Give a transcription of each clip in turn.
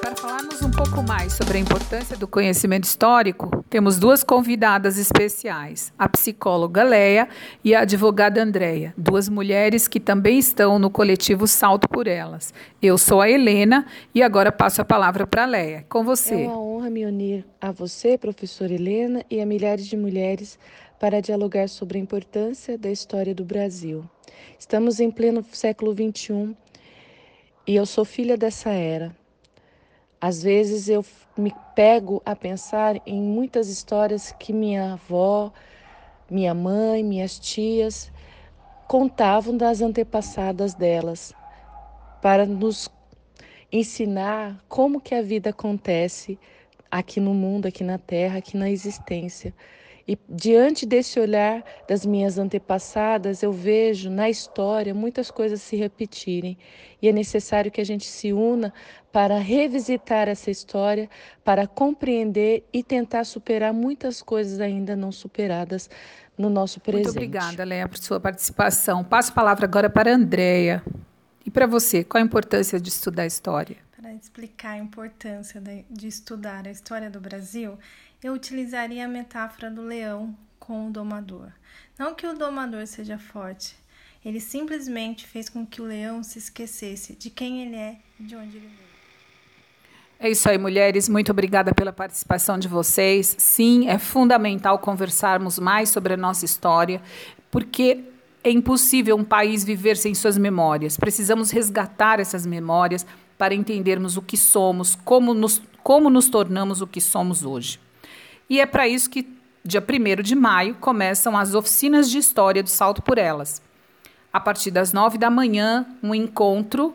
Para falarmos um pouco mais sobre a importância do conhecimento histórico, temos duas convidadas especiais, a psicóloga Leia e a advogada Andréia, duas mulheres que também estão no coletivo Salto por Elas. Eu sou a Helena e agora passo a palavra para a Leia. Com você. É uma honra me unir a você, professora Helena, e a milhares de mulheres para dialogar sobre a importância da história do Brasil. Estamos em pleno século XXI e eu sou filha dessa era. Às vezes eu me pego a pensar em muitas histórias que minha avó, minha mãe, minhas tias contavam das antepassadas delas, para nos ensinar como que a vida acontece aqui no mundo, aqui na terra, aqui na existência. E diante desse olhar das minhas antepassadas, eu vejo na história muitas coisas se repetirem. E é necessário que a gente se una para revisitar essa história, para compreender e tentar superar muitas coisas ainda não superadas no nosso presente. Muito obrigada, Léa, por sua participação. Passo a palavra agora para a Andrea. E para você, qual a importância de estudar a história? Explicar a importância de estudar a história do Brasil, eu utilizaria a metáfora do leão com o domador. Não que o domador seja forte, ele simplesmente fez com que o leão se esquecesse de quem ele é e de onde ele veio. É isso aí, mulheres. Muito obrigada pela participação de vocês. Sim, é fundamental conversarmos mais sobre a nossa história, porque é impossível um país viver sem suas memórias. Precisamos resgatar essas memórias para entendermos o que somos, como nos, como nos tornamos o que somos hoje. E é para isso que, dia 1 de maio, começam as oficinas de história do Salto por Elas. A partir das nove da manhã, um encontro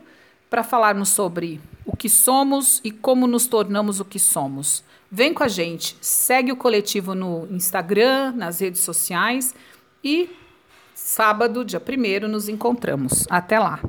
para falarmos sobre o que somos e como nos tornamos o que somos. Vem com a gente, segue o coletivo no Instagram, nas redes sociais e sábado, dia 1 nos encontramos. Até lá!